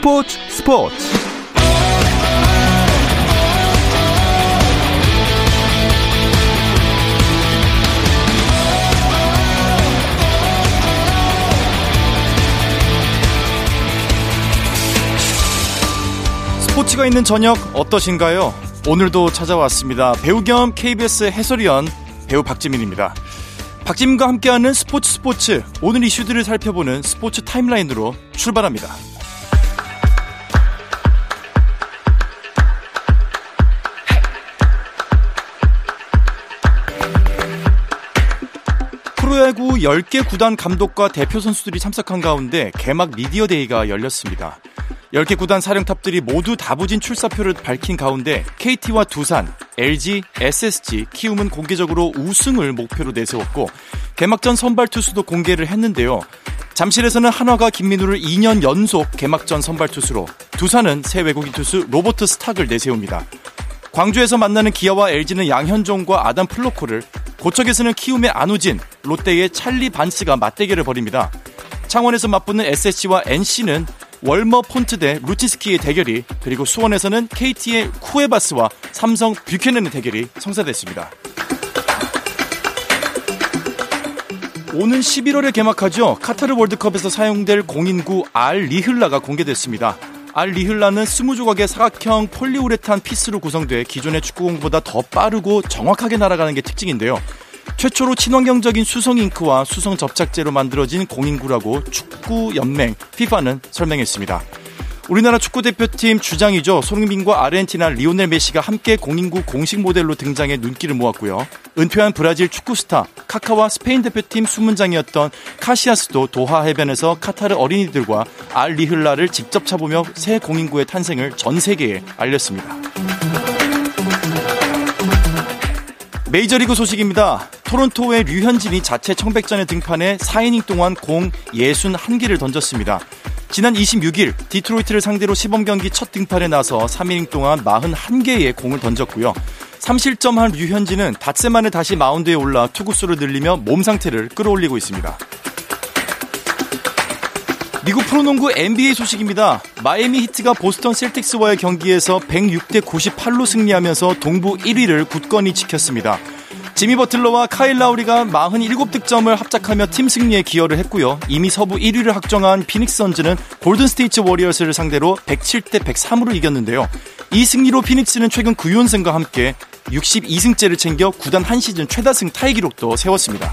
스포츠 스포츠 스포츠가 있는 저녁 어떠신가요? 오늘도 찾아왔습니다. 배우 겸 KBS 해설위원 배우 박지민입니다. 박지민과 함께하는 스포츠 스포츠 오늘 이슈들을 살펴보는 스포츠 타임라인으로 출발합니다. 10개 구단 감독과 대표 선수들이 참석한 가운데 개막 미디어 데이가 열렸습니다. 10개 구단 사령탑들이 모두 다부진 출사표를 밝힌 가운데 KT와 두산, LG, SSG, 키움은 공개적으로 우승을 목표로 내세웠고 개막전 선발 투수도 공개를 했는데요. 잠실에서는 한화가 김민우를 2년 연속 개막전 선발 투수로 두산은 새 외국인 투수 로버트 스탁을 내세웁니다. 광주에서 만나는 기아와 LG는 양현종과 아담 플럿코를 고척에서는 키움의 안우진, 롯데의 찰리 반스가 맞대결을 벌입니다. 창원에서 맞붙는 SSG와 NC는 윌머 폰트 대 루치스키의 대결이 그리고 수원에서는 KT의 쿠에바스와 삼성 뷰캐넨의 대결이 성사됐습니다. 오는 11월에 개막하죠. 카타르 월드컵에서 사용될 공인구 알 리흘라가 공개됐습니다. 알 리흘라는 20조각의 사각형 폴리우레탄 피스로 구성돼 기존의 축구공보다 더 빠르고 정확하게 날아가는 게 특징인데요. 최초로 친환경적인 수성 잉크와 수성 접착제로 만들어진 공인구라고 축구 연맹 FIFA는 설명했습니다. 우리나라 축구 대표팀 주장이죠. 손흥민과 아르헨티나 리오넬 메시가 함께 공인구 공식 모델로 등장해 눈길을 모았고요. 은퇴한 브라질 축구 스타 카카와 스페인 대표팀 수문장이었던 카시아스도 도하 해변에서 카타르 어린이들과 알 리흘라를 직접 차보며 새 공인구의 탄생을 전 세계에 알렸습니다. 메이저리그 소식입니다. 토론토의 류현진이 자체 청백전에 등판해 4이닝 동안 공 61개를 던졌습니다. 지난 26일 디트로이트를 상대로 시범 경기 첫 등판에 나서 3이닝 동안 41개의 공을 던졌고요. 3실점한 류현진은 닷새 만에 다시 마운드에 올라 투구수를 늘리며 몸 상태를 끌어올리고 있습니다. 미국 프로농구 NBA 소식입니다. 마이애미 히트가 보스턴 셀틱스와의 경기에서 106대 98로 승리하면서 동부 1위를 굳건히 지켰습니다. 지미 버틀러와 카일 라우리가 47득점을 합작하며 팀 승리에 기여를 했고요. 이미 서부 1위를 확정한 피닉스 선즈는 골든 스테이트 워리어스를 상대로 107대 103으로 이겼는데요. 이 승리로 피닉스는 최근 9연승과 함께 62승째를 챙겨 구단 한 시즌 최다승 타이 기록도 세웠습니다.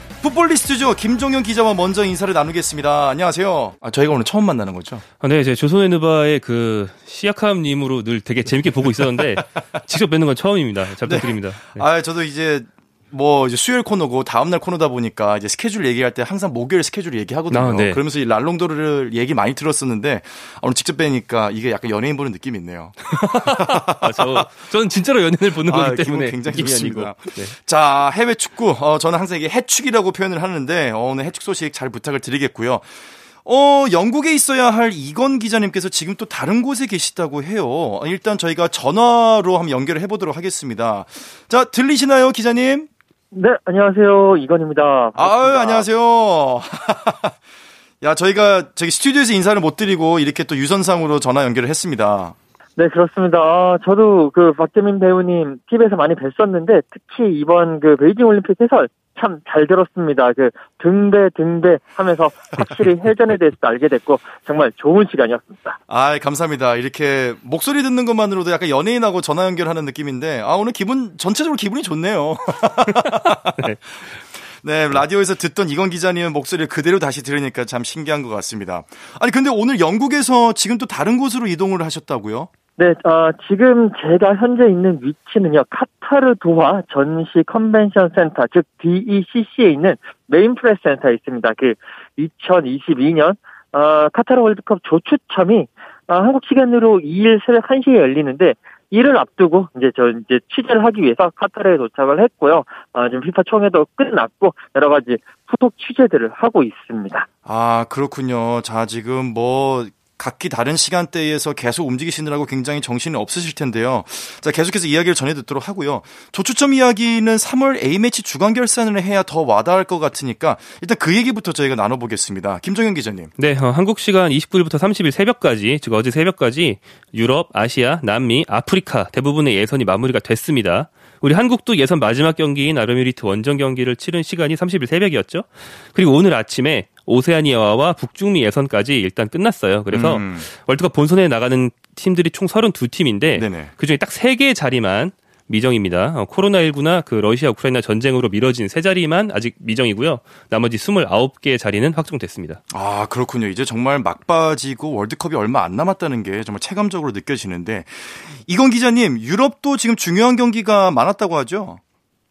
풋볼리스트죠. 김종현 기자와 먼저 인사를 나누겠습니다. 안녕하세요. 아, 저희가 오늘 처음 만나는 거죠? 아, 네, 제 조선의 누바의 그 시약함님으로 늘 되게 재밌게 보고 있었는데 직접 뵙는 건 처음입니다. 잘 네. 부탁드립니다. 네. 아, 저도 이제 뭐 이제 수요일 코너고 다음날 코너다 보니까 이제 스케줄 얘기할 때 항상 목요일 스케줄 얘기하거든요. 아, 네. 그러면서 이 랄롱도르를 얘기 많이 들었었는데 오늘 직접 뵈니까 이게 약간 연예인 보는 느낌이 있네요. 아, 저 저는 진짜로 연예인을 보는 아, 거기 때문에 굉장히 좋습니다. 네. 자 해외 축구 어, 저는 항상 이게 해축이라고 표현을 하는데 어, 오늘 해축 소식 잘 부탁을 드리겠고요. 어, 영국에 있어야 할 이건 기자님께서 지금 또 다른 곳에 계시다고 해요. 일단 저희가 전화로 한번 연결을 해보도록 하겠습니다. 자, 들리시나요, 기자님? 네, 안녕하세요. 이건입니다. 아유, 안녕하세요. 야, 저희가 저기 스튜디오에서 인사를 못 드리고 이렇게 또 유선상으로 전화 연결을 했습니다. 네, 그렇습니다. 아, 저도 그 박재민 배우님 TV에서 많이 뵀었는데 특히 이번 그 베이징 올림픽 해설 참 잘 들었습니다. 그 등배 등배 하면서 확실히 해전에 대해서도 알게 됐고 정말 좋은 시간이었습니다. 아, 감사합니다. 이렇게 목소리 듣는 것만으로도 약간 연예인하고 전화 연결하는 느낌인데 아, 오늘 기분 전체적으로 기분이 좋네요. 네. 네, 라디오에서 듣던 이건 기자님의 목소리를 그대로 다시 들으니까 참 신기한 것 같습니다. 아니, 근데 오늘 영국에서 지금 또 다른 곳으로 이동을 하셨다고요? 네, 어, 지금 제가 현재 있는 위치는요, 카타르 도하 전시 컨벤션 센터, 즉 DECC에 있는 메인 프레스 센터에 있습니다. 그 2022년 어, 카타르 월드컵 조추첨이 어, 한국 시간으로 2일 새벽 1시에 열리는데 이를 앞두고 이제 저 이제 취재를 하기 위해서 카타르에 도착을 했고요. 어, 지금 피파 총회도 끝났고 여러 가지 후속 취재들을 하고 있습니다. 아, 그렇군요. 자, 지금 뭐 각기 다른 시간대에서 계속 움직이시느라고 굉장히 정신이 없으실 텐데요. 자, 계속해서 이야기를 전해 듣도록 하고요. 조추첨 이야기는 3월 A매치 주간 결산을 해야 더 와닿을 것 같으니까 일단 그 얘기부터 저희가 나눠보겠습니다. 김정현 기자님. 네, 어, 한국 시간 29일부터 30일 새벽까지, 즉 어제 새벽까지 유럽, 아시아, 남미, 아프리카 대부분의 예선이 마무리가 됐습니다. 우리 한국도 예선 마지막 경기인 아르미리트 원정 경기를 치른 시간이 30일 새벽이었죠. 그리고 오늘 아침에 오세아니아와 북중미 예선까지 일단 끝났어요. 그래서 음. 월드컵 본선에 나가는 팀들이 총 32팀인데 네네. 그중에 딱 3개 자리만 미정입니다. 어, 코로나19나 그 러시아 우크라이나 전쟁으로 미뤄진 세 자리만 아직 미정이고요. 나머지 29개 자리는 확정됐습니다. 아, 그렇군요. 이제 정말 막바지고 월드컵이 얼마 안 남았다는 게 정말 체감적으로 느껴지는데 이건 기자님, 유럽도 지금 중요한 경기가 많았다고 하죠?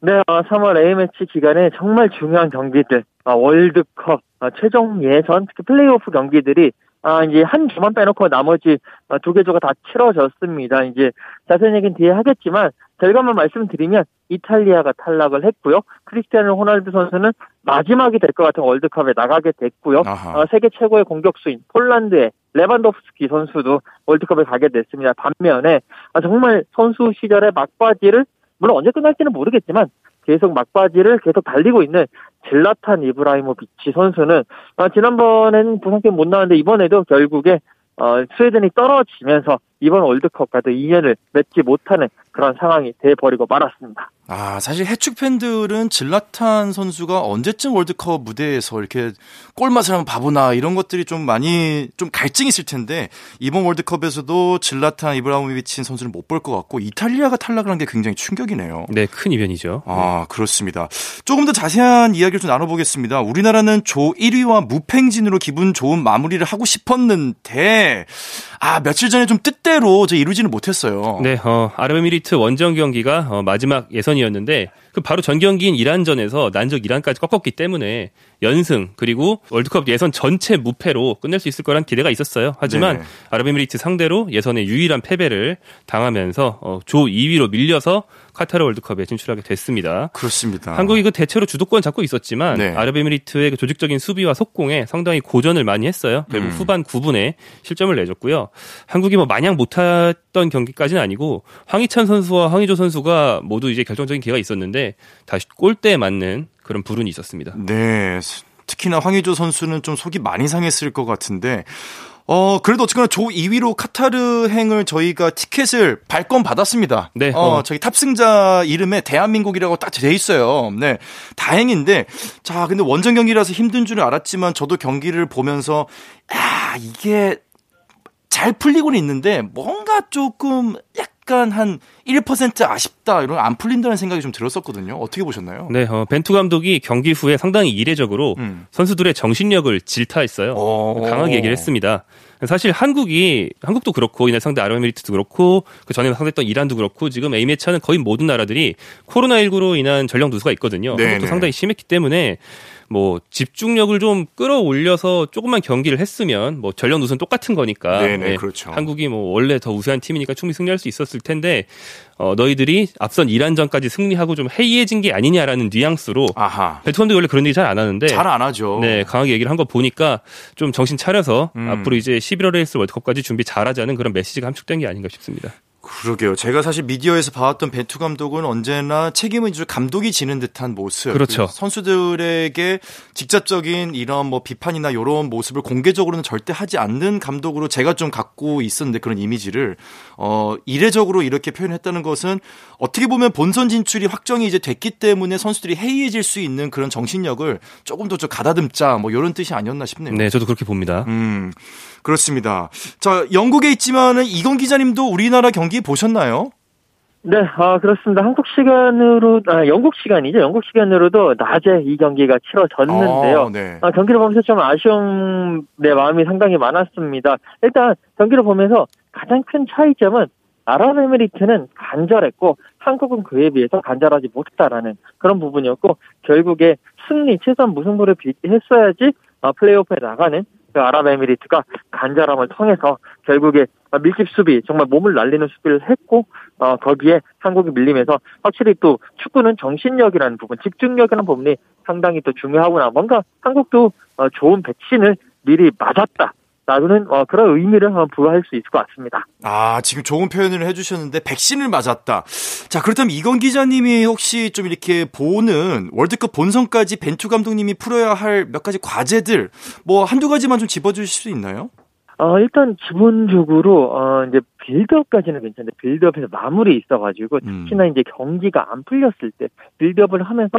네, 어, 3월 A매치 기간에 정말 중요한 경기들, 어, 월드컵, 어, 최종 예선, 특히 플레이오프 경기들이 아, 이제 한 주만 빼놓고 나머지 어, 두개 조가 다 치러졌습니다. 이제 자세한 얘기는 뒤에 하겠지만 결과만 말씀드리면 이탈리아가 탈락을 했고요. 크리스티아노 호날두 선수는 마지막이 될 것 같은 월드컵에 나가게 됐고요. 어, 세계 최고의 공격수인 폴란드의 레반도프스키 선수도 월드컵에 가게 됐습니다. 반면에 아, 정말 선수 시절의 막바지를 물론 언제 끝날지는 모르겠지만 계속 막바지를 계속 달리고 있는 질라탄 이브라히모비치 선수는 아, 지난번에는 부상 때문에 못 나왔는데 이번에도 결국에 어, 스웨덴이 떨어지면서 이번 월드컵과도 인연을 맺지 못하는 그런 상황이 돼버리고 말았습니다. 아, 사실 해축 팬들은 질라탄 선수가 언제쯤 월드컵 무대에서 이렇게 골맛을 한번 봐보나 이런 것들이 좀 많이 좀 갈증이 있을 텐데 이번 월드컵에서도 질라탄 이브라모비치 선수를 못 볼 것 같고 이탈리아가 탈락을 한 게 굉장히 충격이네요. 네, 큰 이변이죠. 아, 그렇습니다. 조금 더 자세한 이야기를 좀 나눠보겠습니다. 우리나라는 조 1위와 무팽진으로 기분 좋은 마무리를 하고 싶었는데, 아, 며칠 전에 좀 뜻대로 저 이루지는 못했어요. 네, 어, 아랍에미리트 원정 경기가 어, 마지막 예선이 었는데 그 바로 전 경기인 이란전에서 난적 이란까지 꺾었기 때문에 연승 그리고 월드컵 예선 전체 무패로 끝낼 수 있을 거란 기대가 있었어요. 하지만 네네. 아랍에미리트 상대로 예선의 유일한 패배를 당하면서 어, 조 2위로 밀려서 카타르 월드컵에 진출하게 됐습니다. 그렇습니다. 한국이 그 대체로 주도권 잡고 있었지만 네. 아랍에미리트의 그 조직적인 수비와 속공에 상당히 고전을 많이 했어요. 결국 음. 후반 9분에 실점을 내줬고요. 한국이 뭐 마냥 못했던 경기까지는 아니고 황희찬 선수와 황희조 선수가 모두 이제 결정적인 기회가 있었는데 다시 골대에 맞는 그런 불운이 있었습니다. 네. 특히나 황의조 선수는 좀 속이 많이 상했을 것 같은데, 어, 그래도 어쨌거나 조 2위로 카타르행을 저희가 티켓을 발권 받았습니다. 네, 어, 어. 저기 탑승자 이름에 대한민국이라고 딱 돼 있어요. 네. 다행인데, 자, 근데 원정 경기라서 힘든 줄은 알았지만 저도 경기를 보면서, 야, 이게 잘 풀리고는 있는데, 뭔가 조금 약 간 한 1% 아쉽다, 이런 안 풀린다는 생각이 좀 들었었거든요. 어떻게 보셨나요? 네, 어, 벤투 감독이 경기 후에 상당히 이례적으로 음. 선수들의 정신력을 질타했어요. 오. 강하게 얘기를 했습니다. 사실 한국이 한국도 그렇고 이날 상대 아랍에미리트도 그렇고 그 전에 상대했던 이란도 그렇고 지금 A매치 하는 거의 모든 나라들이 코로나 19로 인한 전력 누수가 있거든요. 네네. 한국도 상당히 심했기 때문에 뭐 집중력을 좀 끌어올려서 조금만 경기를 했으면 뭐 전력 누수는 똑같은 거니까 네네, 네, 그렇죠. 한국이 뭐 원래 더 우세한 팀이니까 충분히 승리할 수 있었을 텐데 어, 너희들이 앞선 이란전까지 승리하고 좀 해이해진 게 아니냐라는 뉘앙스로 아하. 베트 감독이 원래 그런 얘기 잘 안 하는데 잘 안 하죠. 네, 강하게 얘기를 한 거 보니까 좀 정신 차려서 음. 앞으로 이제 11월에 있을 월드컵까지 준비 잘하자는 그런 메시지가 함축된 게 아닌가 싶습니다. 그러게요. 제가 사실 미디어에서 봐왔던 벤투 감독은 언제나 책임을 질 감독이 지는 듯한 모습. 그렇죠. 그 선수들에게 직접적인 이런 뭐 비판이나 이런 모습을 공개적으로는 절대 하지 않는 감독으로 제가 좀 갖고 있었는데 그런 이미지를 어 이례적으로 이렇게 표현했다는 것은 어떻게 보면 본선 진출이 확정이 이제 됐기 때문에 선수들이 해이해질 수 있는 그런 정신력을 조금 더 좀 가다듬자 뭐 이런 뜻이 아니었나 싶네요. 네, 저도 그렇게 봅니다. 음. 그렇습니다. 자, 영국에 있지만은 이건 기자님도 우리나라 경기 보셨나요? 네, 아, 그렇습니다. 한국 시간으로, 아, 영국 시간이죠. 영국 시간으로도 낮에 이 경기가 치러졌는데요. 아, 네. 아, 경기를 보면서 좀 아쉬운 내 마음이 상당히 많았습니다. 일단 경기를 보면서 가장 큰 차이점은 아랍에미리트는 간절했고 한국은 그에 비해서 간절하지 못했다라는 그런 부분이었고 결국에 승리 최소한 무승부를 했어야지 어, 플레이오프에 나가는 그 아랍에미리트가 간절함을 통해서 결국에 밀집 수비 정말 몸을 날리는 수비를 했고 어 거기에 한국이 밀리면서 확실히 또 축구는 정신력이라는 부분, 집중력이라는 부분이 상당히 또 중요하구나. 뭔가 한국도 어 좋은 백신을 미리 맞았다. 라는 어, 그런 의미를 한번 부여할 수 있을 것 같습니다. 아, 지금 좋은 표현을 해주셨는데 백신을 맞았다. 자, 그렇다면 이건 기자님이 혹시 좀 이렇게 보는 월드컵 본선까지 벤투 감독님이 풀어야 할 몇 가지 과제들 뭐 한두 가지만 좀 짚어주실 수 있나요? 어, 일단 기본적으로 어 이제 빌드업까지는 괜찮은데 빌드업에서 마무리 있어가지고 음. 특히나 이제 경기가 안 풀렸을 때 빌드업을 하면서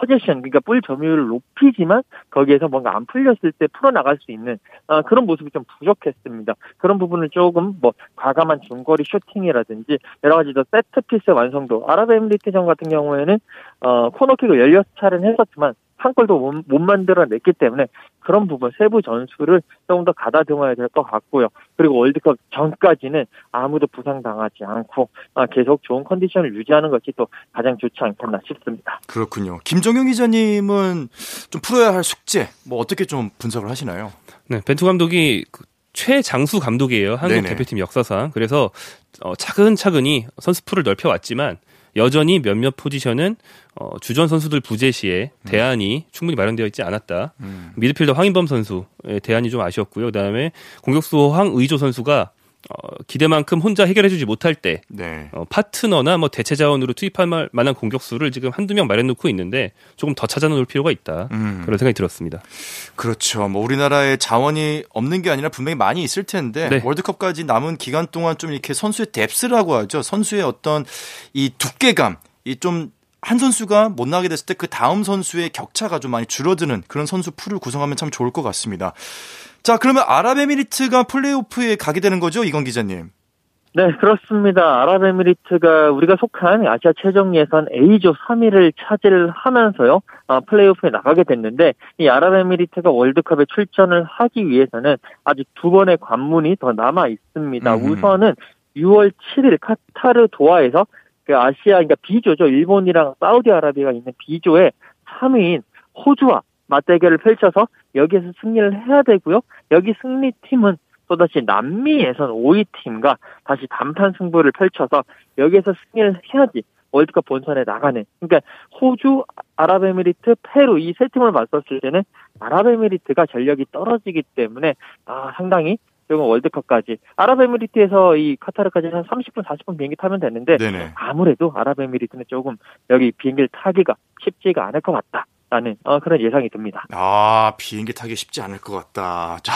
포지션 그러니까 볼 점유율을 높이지만 거기에서 뭔가 안 풀렸을 때 풀어 나갈 수 있는 어, 그런 모습이 좀 부족했습니다. 그런 부분을 조금 뭐 과감한 중거리 슈팅이라든지 여러 가지 더 세트 피스 완성도 아랍에미리트전 같은 경우에는 어 코너킥을 16차례는 했었지만 한 골도 못, 못 만들어냈기 때문에 그런 부분 세부 전술을 조금 더 가다듬어야 될 것 같고요. 그리고 월드컵 전까지는 아무도 부상당하지 않고 아, 계속 좋은 컨디션을 유지하는 것이 또 가장 좋지 않겠나 싶습니다. 그렇군요. 김정용 기자님은 좀 풀어야 할 숙제 뭐 어떻게 좀 분석을 하시나요? 네, 벤투 감독이 그 최장수 감독이에요. 한국 네네. 대표팀 역사상. 그래서 어, 차근차근히 선수 풀을 넓혀왔지만 여전히 몇몇 포지션은 어, 주전 선수들 부재 시에 대안이 충분히 마련되어 있지 않았다. 음. 미드필더 황인범 선수의 대안이 좀 아쉬웠고요. 그다음에 공격수 황의조 선수가 어, 기대만큼 혼자 해결해주지 못할 때 네. 어, 파트너나 뭐 대체 자원으로 투입할 만- 만한 공격수를 지금 한두 명 마련놓고 있는데 조금 더 찾아놓을 필요가 있다. 음. 그런 생각이 들었습니다. 그렇죠. 뭐 우리나라에 자원이 없는 게 아니라 분명히 많이 있을 텐데 네. 월드컵까지 남은 기간 동안 좀 이렇게 선수의 뎁스라고 하죠. 선수의 어떤 이 두께감, 이좀 한 선수가 못 나게 됐을 때 그 다음 선수의 격차가 좀 많이 줄어드는 그런 선수 풀을 구성하면 참 좋을 것 같습니다. 자, 그러면 아랍에미리트가 플레이오프에 가게 되는 거죠, 이건 기자님? 네, 그렇습니다. 아랍에미리트가 우리가 속한 아시아 최종 예선 A조 3위를 차지하면서요, 어, 플레이오프에 나가게 됐는데, 이 아랍에미리트가 월드컵에 출전을 하기 위해서는 아직 두 번의 관문이 더 남아 있습니다. 음흠. 우선은 6월 7일 카타르 도하에서 그 아시아, 그러니까 B조죠. 일본이랑 사우디아라비아가 있는 B조의 3위인 호주와 맞대결을 펼쳐서 여기에서 승리를 해야 되고요. 여기 승리팀은 또다시 남미 예선 5위 팀과 다시 단판 승부를 펼쳐서 여기에서 승리를 해야지 월드컵 본선에 나가는. 그러니까 호주, 아랍에미리트, 페루 이 세 팀을 맞섰을 때는 아랍에미리트가 전력이 떨어지기 때문에 아, 상당히 조금 월드컵까지 아랍에미리트에서 이 카타르까지 한 30분 40분 비행기 타면 되는데 네네. 아무래도 아랍에미리트는 조금 여기 비행기를 타기가 쉽지가 않을 것 같다 라는 어, 그런 예상이 듭니다. 아, 비행기 타기 쉽지 않을 것 같다. 자,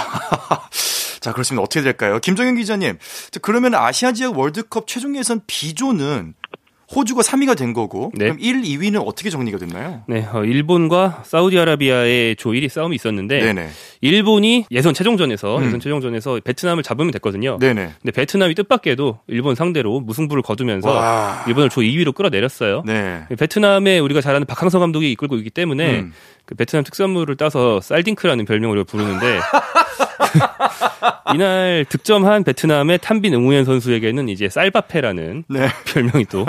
자, 그렇습니다. 어떻게 될까요? 김정현 기자님. 자, 그러면 아시아 지역 월드컵 최종 예선 B조는 호주가 3위가 된 거고, 네. 그럼 1, 2위는 어떻게 정리가 됐나요? 네, 어, 일본과 사우디아라비아의 조 1위 싸움이 있었는데 네네. 일본이 예선 최종전에서 음. 예선 최종전에서 베트남을 잡으면 됐거든요. 네네. 근데 베트남이 뜻밖에도 일본 상대로 무승부를 거두면서 와. 일본을 조 2위로 끌어내렸어요. 네. 베트남에 우리가 잘 아는 박항서 감독이 이끌고 있기 때문에 음. 그 베트남 특산물을 따서 쌀딩크라는 별명으로 부르는데 이날 득점한 베트남의 탄빈 응우현 선수에게는 이제 쌀바페라는 네. 별명이 또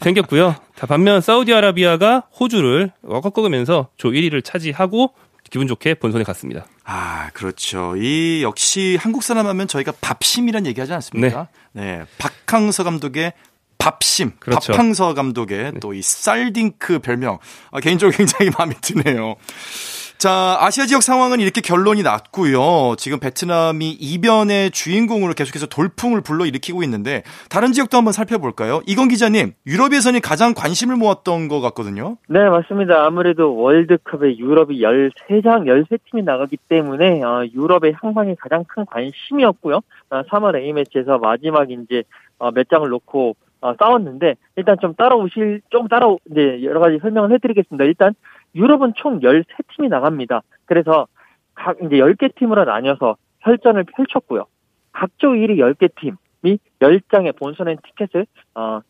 생겼고요. 다 반면 사우디아라비아가 호주를 꺾으면서 조 1위를 차지하고 기분 좋게 본선에 갔습니다. 아, 그렇죠. 이 역시 한국 사람 하면 저희가 밥심이란 얘기 하지 않습니까? 네. 박항서 감독의 밥심, 그렇죠. 밥항서 감독의 또이 쌀딩크 별명. 아, 개인적으로 굉장히 마음에 드네요. 자, 아시아 지역 상황은 이렇게 결론이 났고요. 지금 베트남이 이변의 주인공으로 계속해서 돌풍을 불러일으키고 있는데 다른 지역도 한번 살펴볼까요? 이건 기자님, 유럽 예선이 가장 관심을 모았던 것 같거든요. 네, 맞습니다. 아무래도 월드컵에 유럽이 13장, 13팀이 나가기 때문에 어, 유럽의 향방이 가장 큰 관심이었고요. 어, 3월 A매치에서 마지막 이제 어, 몇 장을 놓고 어, 싸웠는데 일단 좀 따라오실 좀 따라 이제 여러 가지 설명을 해드리겠습니다. 일단 유럽은 총 13팀이 나갑니다. 그래서 각 이제 10개 팀으로 나뉘어서 혈전을 펼쳤고요. 각조 1위 10개 팀이 10장의 본선의 티켓을 어,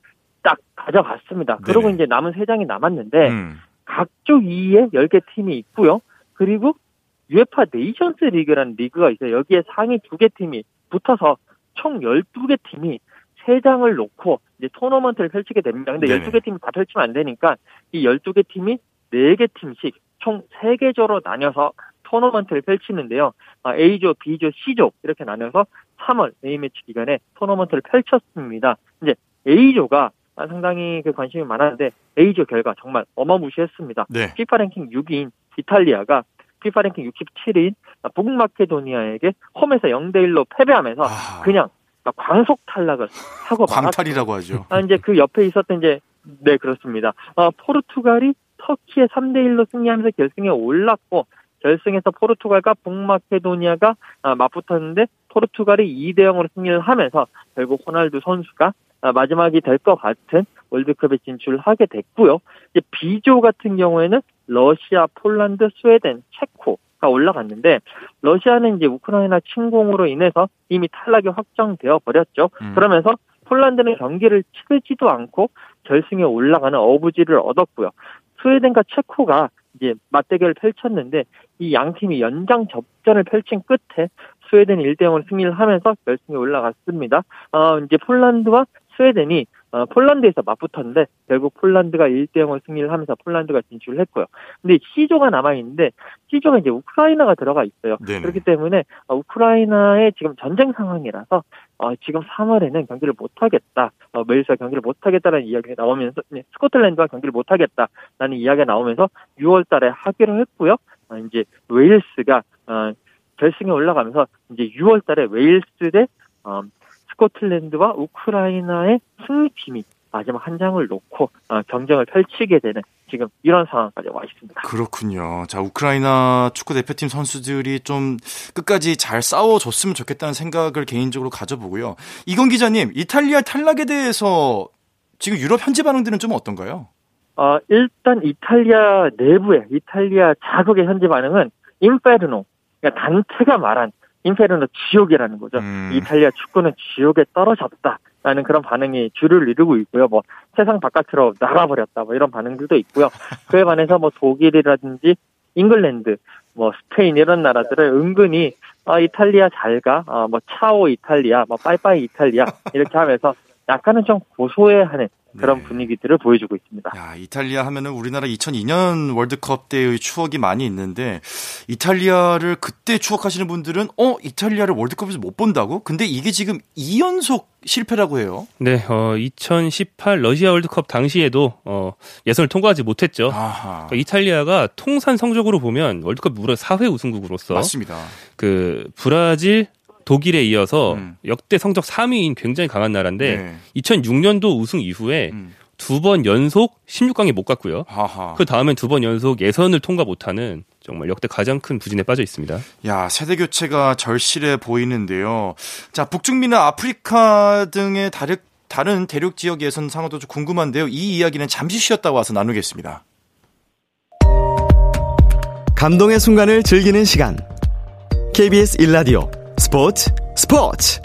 딱 가져갔습니다. 그리고 네네. 이제 남은 3장이 남았는데 음. 각조 2위에 10개 팀이 있고요. 그리고 UEFA 네이션스 리그라는 리그가 있어요. 여기에 상위 2개 팀이 붙어서 총 12개 팀이 3장을 놓고 이제 토너먼트를 펼치게 됩니다. 근데 네네. 12개 팀이 다 펼치면 안 되니까 이 12개 팀이 4개 팀씩 총 3개조로 나뉘어서 토너먼트를 펼치는데요. 아, A조, B조, C조 이렇게 나눠서 3월 A매치 기간에 토너먼트를 펼쳤습니다. 이제 A조가 상당히 그 관심이 많았는데 A조 결과 정말 어마무시했습니다. 네. 피파 랭킹 6위인 이탈리아가 피파 랭킹 67위인 북마케도니아에게 홈에서 0대 1로 패배하면서 아, 그냥 광속 탈락을 하고 광탈이라고 하죠. 아, 이제 그 옆에 있었던 이제, 네, 그렇습니다. 아, 포르투갈이 터키에 3대 1로 승리하면서 결승에 올랐고, 결승에서 포르투갈과 북마케도니아가 아, 맞붙었는데, 포르투갈이 2대 0으로 승리를 하면서, 결국 호날두 선수가 아, 마지막이 될 것 같은 월드컵에 진출하게 됐고요. 이제 B조 같은 경우에는 러시아, 폴란드, 스웨덴, 체코가 올라갔는데, 러시아는 이제 우크라이나 침공으로 인해서 이미 탈락이 확정되어 버렸죠. 음. 그러면서 폴란드는 경기를 치르지도 않고 결승에 올라가는 어부지를 얻었고요. 스웨덴과 체코가 이제 맞대결을 펼쳤는데 이 양 팀이 연장 접전을 펼친 끝에 스웨덴이 1대 0으로 승리를 하면서 결승에 올라갔습니다. 어, 이제 폴란드와 스웨덴이 어, 폴란드에서 맞붙었는데 결국 폴란드가 1대 0으로 승리를 하면서 폴란드가 진출을 했고요. 근데 C조가 남아 있는데 C조가 이제 우크라이나가 들어가 있어요. 네네. 그렇기 때문에 어, 우크라이나의 지금 전쟁 상황이라서 어, 지금 3월에는 경기를 못하겠다. 어, 웨일스와 경기를 못하겠다라는 이야기가 나오면서 네, 스코틀랜드와 경기를 못하겠다라는 이야기가 나오면서 6월달에 하기로 했고요. 어, 이제 웨일스가 어, 결승에 올라가면서 이제 6월달에 웨일스 대 어, 스코틀랜드와 우크라이나의 승리팀이 마지막 한 장을 놓고 어, 경쟁을 펼치게 되는 지금 이런 상황까지 와 있습니다. 그렇군요. 자, 우크라이나 축구 대표팀 선수들이 좀 끝까지 잘 싸워줬으면 좋겠다는 생각을 개인적으로 가져보고요. 이건 기자님, 이탈리아 탈락에 대해서 지금 유럽 현지 반응들은 좀 어떤가요? 어, 일단 이탈리아 내부의 이탈리아 자국의 현지 반응은 인페르노. 그러니까 단체가 말한 인페르노 지옥이라는 거죠. 음. 이탈리아 축구는 지옥에 떨어졌다 라는 그런 반응이 주를 이루고 있고요. 뭐 세상 바깥으로 나가버렸다 뭐 이런 반응들도 있고요. 그에 반해서 뭐 독일이라든지 잉글랜드, 뭐 스페인 이런 나라들은 은근히 아 이탈리아 잘가, 아, 뭐 차오 이탈리아, 뭐 빠이빠이 이탈리아 이렇게 하면서 약간은 좀 고소해하는 그런 네. 분위기들을 보여주고 있습니다. 야, 이탈리아 하면은 우리나라 2002년 월드컵 때의 추억이 많이 있는데 이탈리아를 그때 추억하시는 분들은 어, 이탈리아를 월드컵에서 못 본다고? 근데 이게 지금 2연속 실패라고 해요. 네, 어, 2018 러시아 월드컵 당시에도 어, 예선을 통과하지 못했죠. 아하. 그러니까 이탈리아가 통산 성적으로 보면 월드컵 무려 4회 우승국으로서 맞습니다. 그 브라질, 독일에 이어서 음. 역대 성적 3위인 굉장히 강한 나라인데 네. 2006년도 우승 이후에 음. 두번 연속 16강에 못 갔고요. 그 다음엔 두 번 연속 예선을 통과 못하는 정말 역대 가장 큰 부진에 빠져 있습니다. 야, 세대 교체가 절실해 보이는데요. 자, 북중미나 아프리카 등의 다른 다른 대륙 지역 예선 상황도 좀 궁금한데요. 이 이야기는 잠시 쉬었다 와서 나누겠습니다. 감동의 순간을 즐기는 시간. KBS 일라디오 스포츠 스포츠.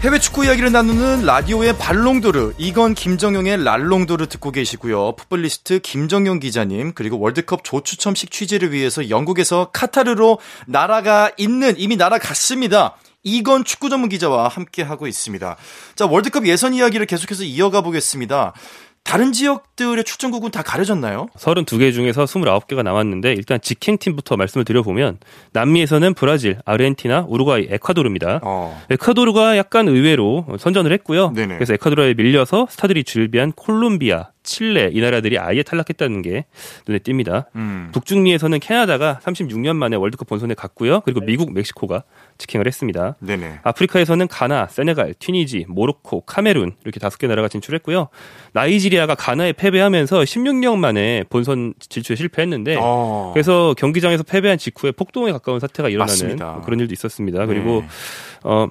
해외 축구 이야기를 나누는 라디오의 발롱도르 이건 김정용의 랄롱도르 듣고 계시고요. 풋볼리스트 김정용 기자님 그리고 월드컵 조추첨식 취재를 위해서 영국에서 카타르로 날아가 있는 이미 날아갔습니다. 이건 축구 전문 기자와 함께 하고 있습니다. 자 월드컵 예선 이야기를 계속해서 이어가 보겠습니다. 다른 지역들의 출전국은 다 가려졌나요? 32개 중에서 29개가 나왔는데 일단 직행팀부터 말씀을 드려보면 남미에서는 브라질, 아르헨티나, 우루과이, 에콰도르입니다. 어. 에콰도르가 약간 의외로 선전을 했고요. 네네. 그래서 에콰도르에 밀려서 스타들이 줄비한 콜롬비아, 칠레 이 나라들이 아예 탈락했다는 게 눈에 띕니다. 음. 북중미에서는 캐나다가 36년 만에 월드컵 본선에 갔고요. 그리고 미국, 멕시코가 직행을 했습니다. 네네. 아프리카에서는 가나, 세네갈, 튀니지, 모로코, 카메룬 이렇게 다섯 개 나라가 진출했고요. 나이지리아가 가나에 패배하면서 16년 만에 본선 진출에 실패했는데 어. 그래서 경기장에서 패배한 직후에 폭동에 가까운 사태가 일어나는 맞습니다. 그런 일도 있었습니다. 그리고 네. 어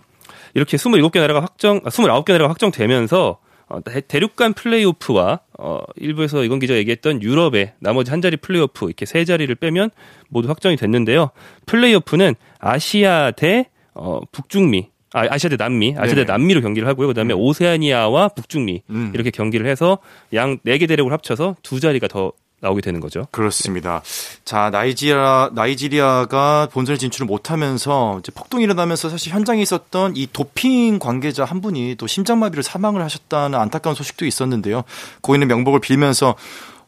이렇게 27개 나라가 확정 아, 29개 나라가 확정되면서 어, 대- 대륙간 플레이오프와 어, 일부에서 이건 기자가 얘기했던 유럽의 나머지 한 자리 플레이오프 이렇게 세 자리를 빼면 모두 확정이 됐는데요. 플레이오프는 아시아 대 어, 북중미 아, 아시아 대 남미, 아시아 대 네네. 남미로 경기를 하고요. 그다음에 오세아니아와 북중미 음. 이렇게 경기를 해서 양 네 개 대륙을 합쳐서 두 자리가 더 나오게 되는 거죠. 그렇습니다. 자, 나이지리아, 나이지리아가 본선에 진출을 못하면서 이제 폭동이 일어나면서 사실 현장에 있었던 이 도핑 관계자 한 분이 또 심장마비로 사망을 하셨다는 안타까운 소식도 있었는데요. 고인의 명복을 빌면서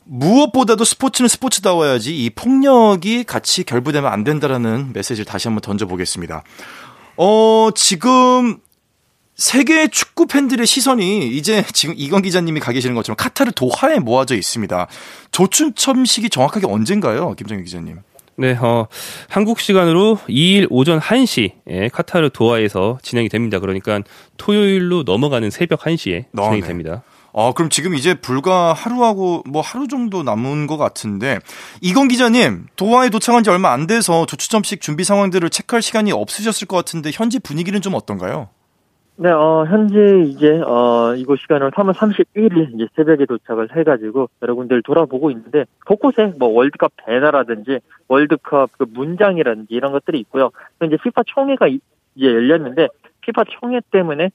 무엇보다도 스포츠는 스포츠다워야지 이 폭력이 같이 결부되면 안 된다라는 메시지를 다시 한번 던져보겠습니다. 어, 지금 세계 축구 팬들의 시선이 이제 지금 이건 기자님이 가 계시는 것처럼 카타르 도하에 모아져 있습니다. 조춘첨식이 정확하게 언젠가요, 김정희 기자님? 네, 어, 한국 시간으로 2일 오전 1시에 카타르 도하에서 진행이 됩니다. 그러니까 토요일로 넘어가는 새벽 1시에 어, 진행이 네. 됩니다. 어, 그럼 지금 이제 불과 하루하고 뭐 하루 정도 남은 것 같은데 이건 기자님 도하에 도착한 지 얼마 안 돼서 조추첨식 준비 상황들을 체크할 시간이 없으셨을 것 같은데 현지 분위기는 좀 어떤가요? 네, 어, 현재 이제, 어, 이곳 시간으로 3월 31일 이제 새벽에 도착을 해가지고 여러 군데를 돌아보고 있는데, 곳곳에 뭐 월드컵 배너라든지 월드컵 그 문장이라든지 이런 것들이 있고요. 또 이제 피파 총회가 이- 이제 열렸는데, 피파 총회 때문에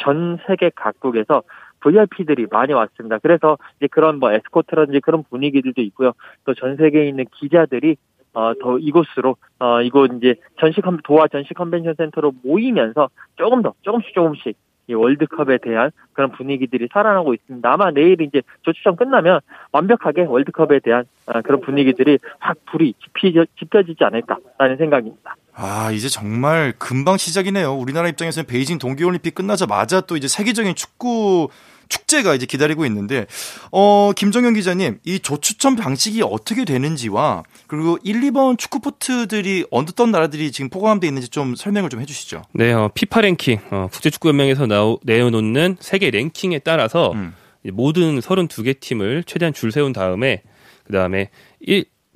전 세계 각국에서 VIP들이 많이 왔습니다. 그래서 이제 그런 뭐 에스코트라든지 그런 분위기들도 있고요. 또 전 세계에 있는 기자들이 어, 더 이곳으로, 어, 이곳 이제 전시 컨, 도하 전시 컨벤션 센터로 모이면서 조금 더, 조금씩 조금씩 이 월드컵에 대한 그런 분위기들이 살아나고 있습니다. 아마 내일 이제 조추첨 끝나면 완벽하게 월드컵에 대한 아, 그런 분위기들이 확 불이 지피져, 지펴지 지 않을까라는 생각입니다. 아, 이제 정말 금방 시작이네요. 우리나라 입장에서는 베이징 동계올림픽 끝나자마자 또 이제 세계적인 축구 축제가 이제 기다리고 있는데, 어, 김정현 기자님, 이 조추첨 방식이 어떻게 되는지와, 그리고 1, 2번 축구 포트들이 어떤 나라들이 지금 포함되어 있는지 좀 설명을 좀 해주시죠. 네, 어, 피파 랭킹, 어, 국제축구연맹에서 나오, 내어놓는 세계 랭킹에 따라서 음. 이 모든 32개 팀을 최대한 줄 세운 다음에 그 다음에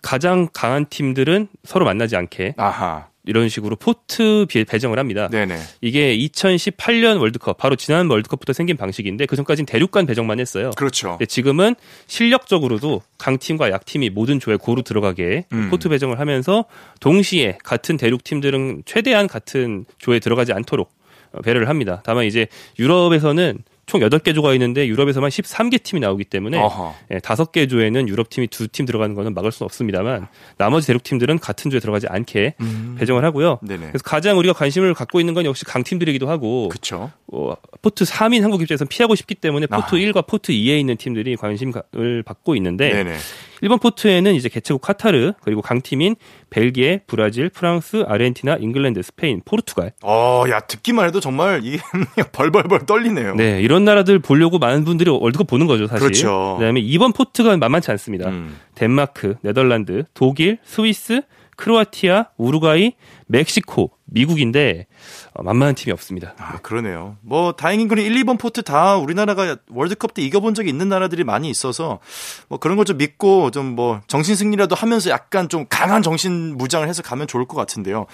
가장 강한 팀들은 서로 만나지 않게 아하. 이런 식으로 포트 비- 배정을 합니다. 네네. 이게 2018년 월드컵, 바로 지난 월드컵부터 생긴 방식인데 그 전까지는 대륙간 배정만 했어요. 그렇죠. 지금은 실력적으로도 강팀과 약팀이 모든 조에 고루 들어가게 음. 포트 배정을 하면서 동시에 같은 대륙 팀들은 최대한 같은 조에 들어가지 않도록 어, 배려를 합니다. 다만 이제 유럽에서는 총 8개 조가 있는데 유럽에서만 13개 팀이 나오기 때문에 어허. 예, 5개 조에는 유럽 팀이 두 팀 들어가는 거는 막을 수는 없습니다만 나머지 대륙 팀들은 같은 조에 들어가지 않게 음. 배정을 하고요. 네네. 그래서 가장 우리가 관심을 갖고 있는 건 역시 강팀들이기도 하고 그쵸. 어, 포트 3인 한국 입장에서는 피하고 싶기 때문에 포트 아하. 1과 포트 2에 있는 팀들이 관심을 받고 있는데 네네. 1번 포트에는 이제 개최국 카타르 그리고 강팀인 벨기에, 브라질, 프랑스, 아르헨티나, 잉글랜드, 스페인, 포르투갈. 어, 야, 듣기만 해도 정말 이게 벌벌벌 떨리네요. 네, 이런 나라들 보려고 많은 분들이 월드컵 보는 거죠, 사실. 그렇죠. 그다음에 2번 포트가 만만치 않습니다. 음. 덴마크, 네덜란드, 독일, 스위스, 크로아티아, 우루과이, 멕시코, 미국인데 어, 만만한 팀이 없습니다. 아, 그러네요. 뭐, 다행인 건 1, 2번 포트 다 우리나라가 월드컵 때 이겨본 적이 있는 나라들이 많이 있어서, 뭐 그런 걸 좀 믿고, 좀 뭐, 정신 승리라도 하면서 약간 좀 강한 정신 무장을 해서 가면 좋을 것 같은데요.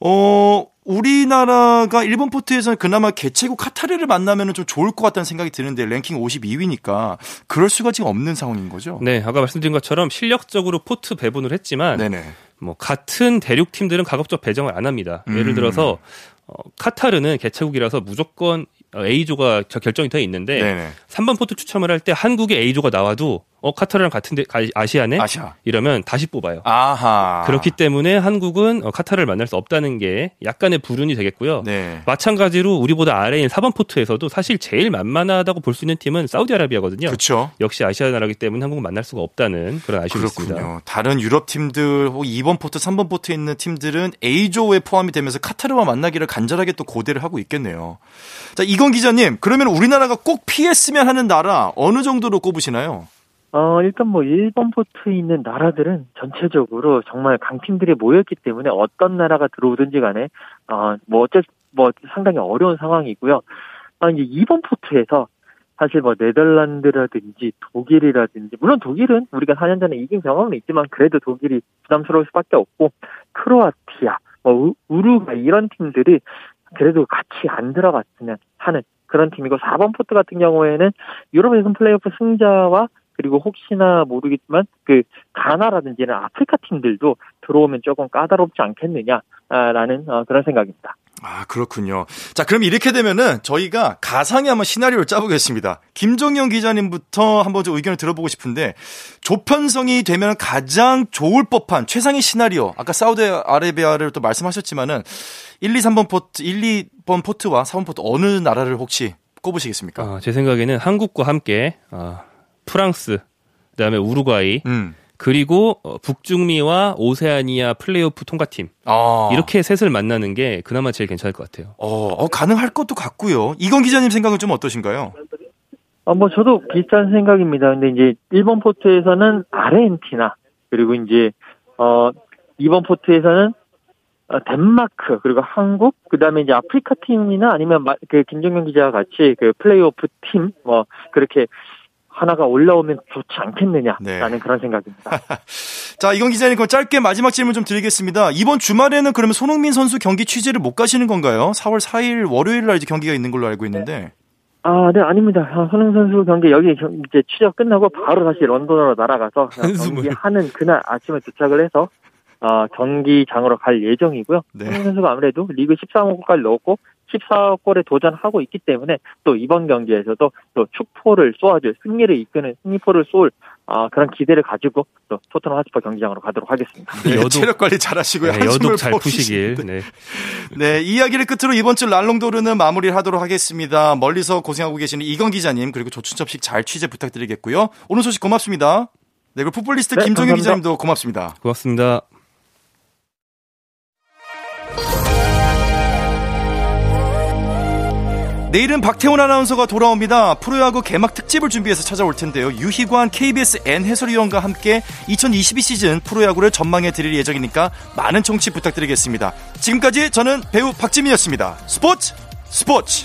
어, 우리나라가 1번 포트에서는 그나마 개최국 카타르를 만나면 좀 좋을 것 같다는 생각이 드는데, 랭킹 52위니까, 그럴 수가 지금 없는 상황인 거죠? 네, 아까 말씀드린 것처럼 실력적으로 포트 배분을 했지만 네네. 뭐 같은 대륙 팀들은 가급적 배정을 안 합니다. 예를 음. 들어서 어, 카타르는 개최국이라서 무조건 어, A조가 저 결정이 돼 있는데 네네. 3번 포트 추첨을 할 때 한국이 A조가 나와도 어 카타르랑 같은데 아시아네? 아시아. 이러면 다시 뽑아요. 아하. 그렇기 때문에 한국은 어, 카타르를 만날 수 없다는 게 약간의 불운이 되겠고요. 네. 마찬가지로 우리보다 아래인 4번 포트에서도 사실 제일 만만하다고 볼 수 있는 팀은 사우디아라비아거든요. 그렇죠. 역시 아시아 나라기 때문에 한국은 만날 수가 없다는 그런 아쉬움이 그렇군요. 있습니다. 다른 유럽 팀들 혹 2번 포트, 3번 포트에 있는 팀들은 A조에 포함이 되면서 카타르와 만나기를 간절하게 또 고대를 하고 있겠네요. 자, 이건 기자님, 그러면 우리나라가 꼭 피했으면 하는 나라 어느 정도로 꼽으시나요? 어, 일단 뭐 1번 포트에 있는 나라들은 전체적으로 정말 강팀들이 모였기 때문에 어떤 나라가 들어오든지 간에 어, 뭐 어쩔 뭐 상당히 어려운 상황이고요. 아, 이제 2번 포트에서 사실 뭐 네덜란드라든지 독일이라든지 물론 독일은 우리가 4년 전에 이긴 경험은 있지만 그래도 독일이 부담스러울 수밖에 없고 크로아티아, 뭐 우루가 이런 팀들이 그래도 같이 안 들어갔으면 하는 그런 팀이고 4번 포트 같은 경우에는 유럽 예선 플레이오프 승자와 그리고 혹시나 모르겠지만 그 가나라든지 는 아프리카 팀들도 들어오면 조금 까다롭지 않겠느냐라는 어, 그런 생각입니다. 아, 그렇군요. 자, 그럼 이렇게 되면은 저희가 가상의 한번 시나리오를 짜보겠습니다. 김종영 기자님부터 한번 좀 의견을 들어보고 싶은데 조편성이 되면 가장 좋을 법한 최상의 시나리오. 아까 사우디아라비아를 또 말씀하셨지만은 1, 2, 3번 포트, 1, 2번 포트와 4번 포트 어느 나라를 혹시 꼽으시겠습니까? 아, 제 생각에는 한국과 함께 아, 프랑스, 그다음에 우루과이, 음. 그리고 어, 북중미와 오세아니아 플레이오프 통과팀 아. 이렇게 셋을 만나는 게 그나마 제일 괜찮을 것 같아요. 어, 어 가능할 것도 같고요. 이건 기자님 생각은 좀 어떠신가요? 어, 뭐 저도 비슷한 생각입니다. 근데 이제 1번 포트에서는 아르헨티나 그리고 이제 어 2번 포트에서는 어, 덴마크 그리고 한국 그다음에 이제 아프리카 팀이나 아니면 그 김정현 기자와 같이 그 플레이오프 팀 뭐 그렇게 하나가 올라오면 좋지 않겠느냐라는 네. 그런 생각입니다. 자, 이건 기자님, 그럼 짧게 마지막 질문 좀 드리겠습니다. 이번 주말에는 그러면 손흥민 선수 경기 취재를 못 가시는 건가요? 4월 4일 월요일 날 이제 경기가 있는 걸로 알고 있는데. 아, 네, 아닙니다. 아, 손흥민 선수 경기 여기 이제 취재 끝나고 바로 다시 런던으로 날아가서 경기하는 그날 아침에 도착을 해서 어, 경기장으로 갈 예정이고요. 네. 손흥민 선수가 아무래도 리그 13호까지 넣었고 14골에 도전하고 있기 때문에 또 이번 경기에서도 또 축포를 쏘아줄 승리를 이끄는 승리포를 쏠 어, 그런 기대를 가지고 또 토트넘 하스퍼 경기장으로 가도록 하겠습니다. 네, 여독, 체력 관리 잘하시고요. 네, 여독 잘 푸시길. 네. 네, 이야기를 끝으로 이번 주 랄롱도르는 마무리를 하도록 하겠습니다. 멀리서 고생하고 계시는 이건 기자님 그리고 조춘첩식 잘 취재 부탁드리겠고요. 오늘 소식 고맙습니다. 네, 그리고 풋볼리스트 네, 김종현 기자님도 고맙습니다. 고맙습니다. 내일은 박태훈 아나운서가 돌아옵니다. 프로야구 개막 특집을 준비해서 찾아올 텐데요. 유희관 KBS N 해설위원과 함께 2022 시즌 프로야구를 전망해 드릴 예정이니까 많은 청취 부탁드리겠습니다. 지금까지 저는 배우 박지민이었습니다. 스포츠 스포츠